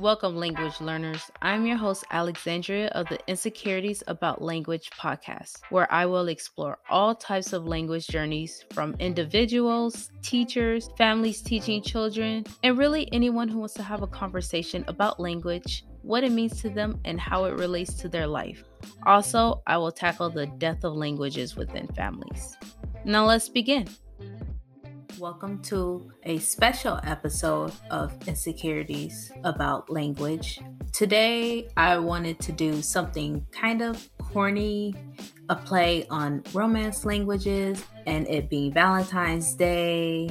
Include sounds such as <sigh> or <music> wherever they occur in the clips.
Welcome, language learners. I'm your host, Alexandria of the Insecurities About Language podcast, where I will explore all types of language journeys from individuals, teachers, families teaching children, and really anyone who wants to have a conversation about language, what it means to them, and how it relates to their life. Also, I will tackle the death of languages within families. Now, let's begin. Welcome to a special episode of Insecurities about Language. Today, I wanted to do something kind of corny a play on romance languages and it being Valentine's Day.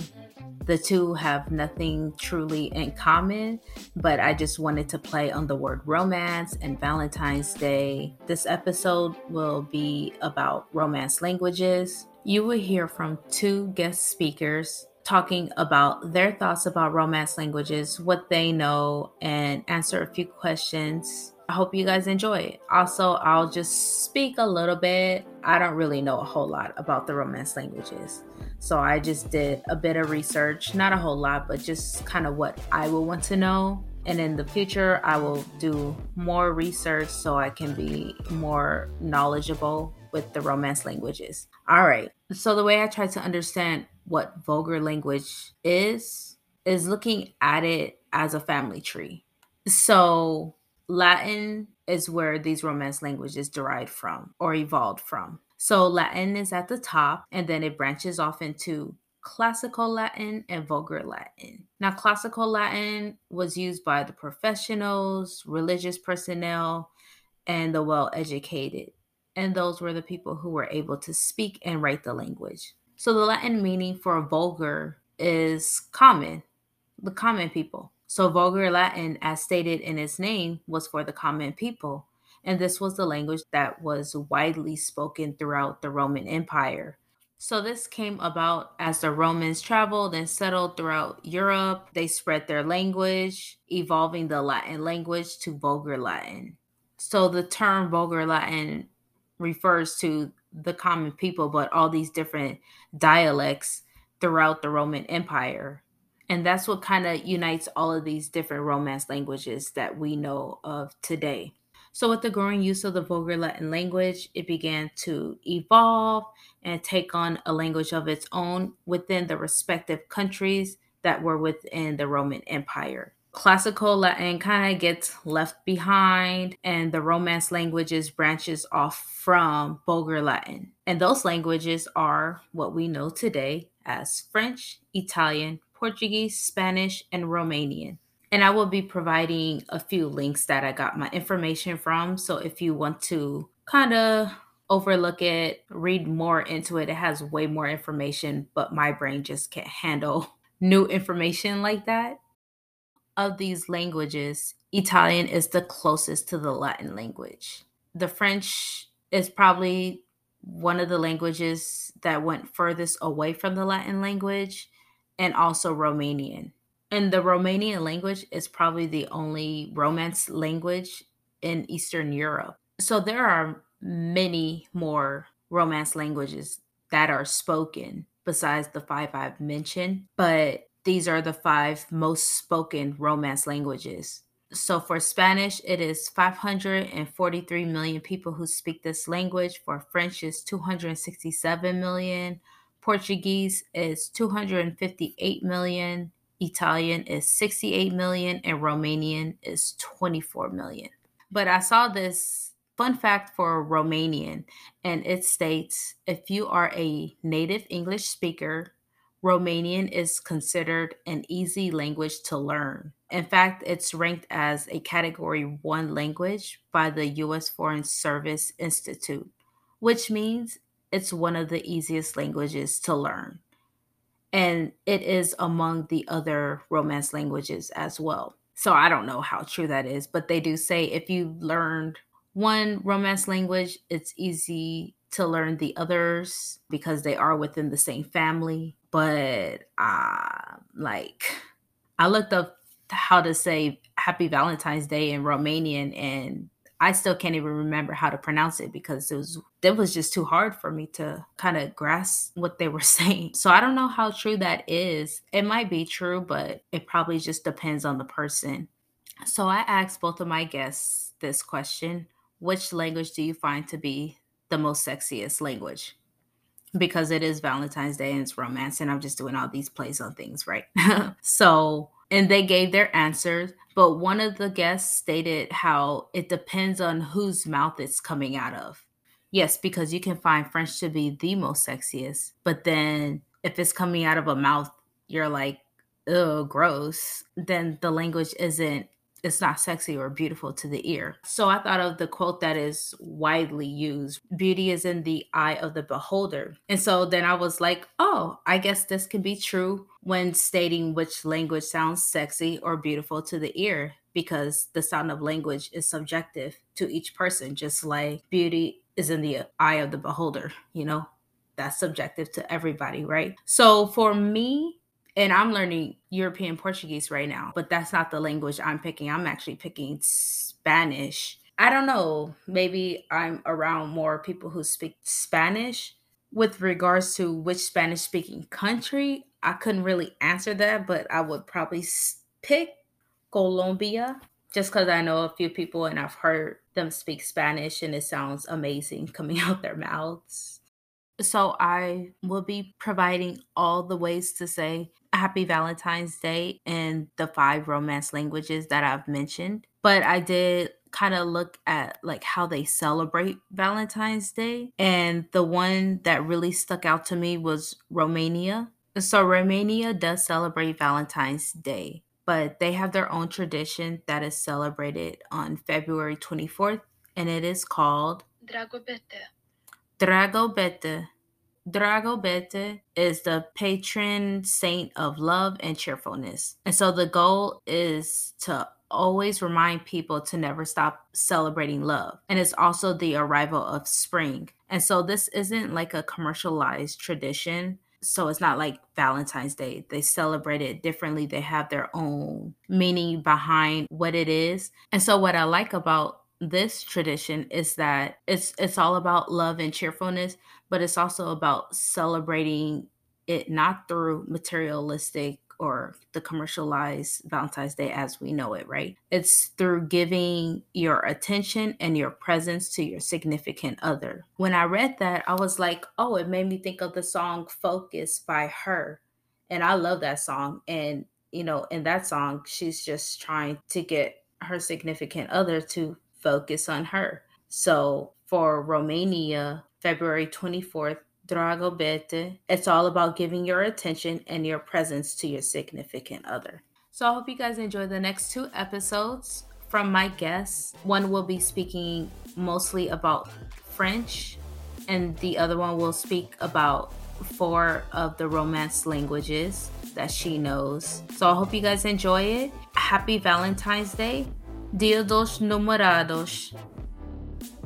The two have nothing truly in common, but I just wanted to play on the word romance and Valentine's Day. This episode will be about romance languages. You will hear from two guest speakers talking about their thoughts about romance languages, what they know, and answer a few questions. I hope you guys enjoy it. Also, I'll just speak a little bit. I don't really know a whole lot about the romance languages. So I just did a bit of research, not a whole lot, but just kind of what I will want to know. And in the future, I will do more research so I can be more knowledgeable with the romance languages. All right. So, the way I try to understand what vulgar language is, is looking at it as a family tree. So, Latin is where these romance languages derived from or evolved from. So, Latin is at the top, and then it branches off into classical Latin and vulgar Latin. Now, classical Latin was used by the professionals, religious personnel, and the well educated and those were the people who were able to speak and write the language. So the Latin meaning for vulgar is common, the common people. So vulgar Latin, as stated in its name, was for the common people. And this was the language that was widely spoken throughout the Roman Empire. So this came about as the Romans traveled and settled throughout Europe. They spread their language, evolving the Latin language to vulgar Latin. So the term vulgar Latin refers to the common people, but all these different dialects throughout the Roman Empire. And that's what kind of unites all of these different Romance languages that we know of today. So, with the growing use of the vulgar Latin language, it began to evolve and take on a language of its own within the respective countries that were within the Roman Empire classical Latin kind of gets left behind, and the Romance languages branches off from Vulgar Latin. And those languages are what we know today as French, Italian, Portuguese, Spanish, and Romanian. And I will be providing a few links that I got my information from. So if you want to kind of overlook it, read more into it, it has way more information, but my brain just can't handle <laughs> new information like that of these languages, Italian is the closest to the Latin language. The French is probably one of the languages that went furthest away from the Latin language, and also Romanian. And the Romanian language is probably the only Romance language in Eastern Europe. So there are many more Romance languages that are spoken besides the five I've mentioned, but these are the five most spoken Romance languages. So for Spanish, it is 543 million people who speak this language. For French, is 267 million. Portuguese is 258 million. Italian is 68 million. And Romanian is 24 million. But I saw this fun fact for Romanian, and it states if you are a native English speaker, Romanian is considered an easy language to learn. In fact, it's ranked as a Category 1 language by the U.S. Foreign Service Institute, which means it's one of the easiest languages to learn. And it is among the other Romance languages as well. So I don't know how true that is, but they do say if you learned one Romance language, it's easy to learn the others because they are within the same family but uh like I looked up how to say happy Valentine's Day in Romanian and I still can't even remember how to pronounce it because it was it was just too hard for me to kind of grasp what they were <laughs> saying. So I don't know how true that is. It might be true, but it probably just depends on the person. So I asked both of my guests this question Which language do you find to be the most sexiest language? Because it is Valentine's Day and it's romance, and I'm just doing all these plays on things, right? <laughs> so, and they gave their answers, but one of the guests stated how it depends on whose mouth it's coming out of. Yes, because you can find French to be the most sexiest, but then if it's coming out of a mouth, you're like, oh, gross, then the language isn't it's not sexy or beautiful to the ear. So I thought of the quote that is widely used beauty is in the eye of the beholder. And so then I was like, oh, I guess this can be true when stating which language sounds sexy or beautiful to the ear because the sound of language is subjective to each person, just like beauty is in the eye of the beholder, you know? That's subjective to everybody, right? So for me, and I'm learning European Portuguese right now, but that's not the language I'm picking. I'm actually picking Spanish. I don't know. Maybe I'm around more people who speak Spanish. With regards to which Spanish speaking country, I couldn't really answer that, but I would probably pick Colombia just because I know a few people and I've heard them speak Spanish and it sounds amazing coming <laughs> out their mouths. So I will be providing all the ways to say happy Valentine's Day in the five romance languages that I've mentioned. But I did kind of look at like how they celebrate Valentine's Day and the one that really stuck out to me was Romania. So Romania does celebrate Valentine's Day, but they have their own tradition that is celebrated on February 24th and it is called Dragobete. Dragobete Dragobete is the patron saint of love and cheerfulness. And so the goal is to always remind people to never stop celebrating love. And it's also the arrival of spring. And so this isn't like a commercialized tradition. So it's not like Valentine's Day. They celebrate it differently. They have their own meaning behind what it is. And so what I like about this tradition is that it's it's all about love and cheerfulness, but it's also about celebrating it not through materialistic or the commercialized Valentine's Day as we know it, right? It's through giving your attention and your presence to your significant other. When I read that, I was like, oh, it made me think of the song Focus by her. And I love that song. And, you know, in that song, she's just trying to get her significant other to focus on her. So for Romania, February 24th, Dragobete, it's all about giving your attention and your presence to your significant other. So I hope you guys enjoy the next two episodes from my guests. One will be speaking mostly about French, and the other one will speak about four of the romance languages that she knows. So I hope you guys enjoy it. Happy Valentine's Day. Dia dos Namorados.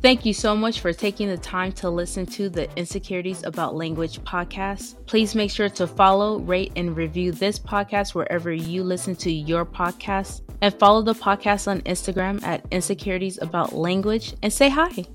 Thank you so much for taking the time to listen to the Insecurities About Language podcast. Please make sure to follow, rate, and review this podcast wherever you listen to your podcast. And follow the podcast on Instagram at Insecurities About Language and say hi.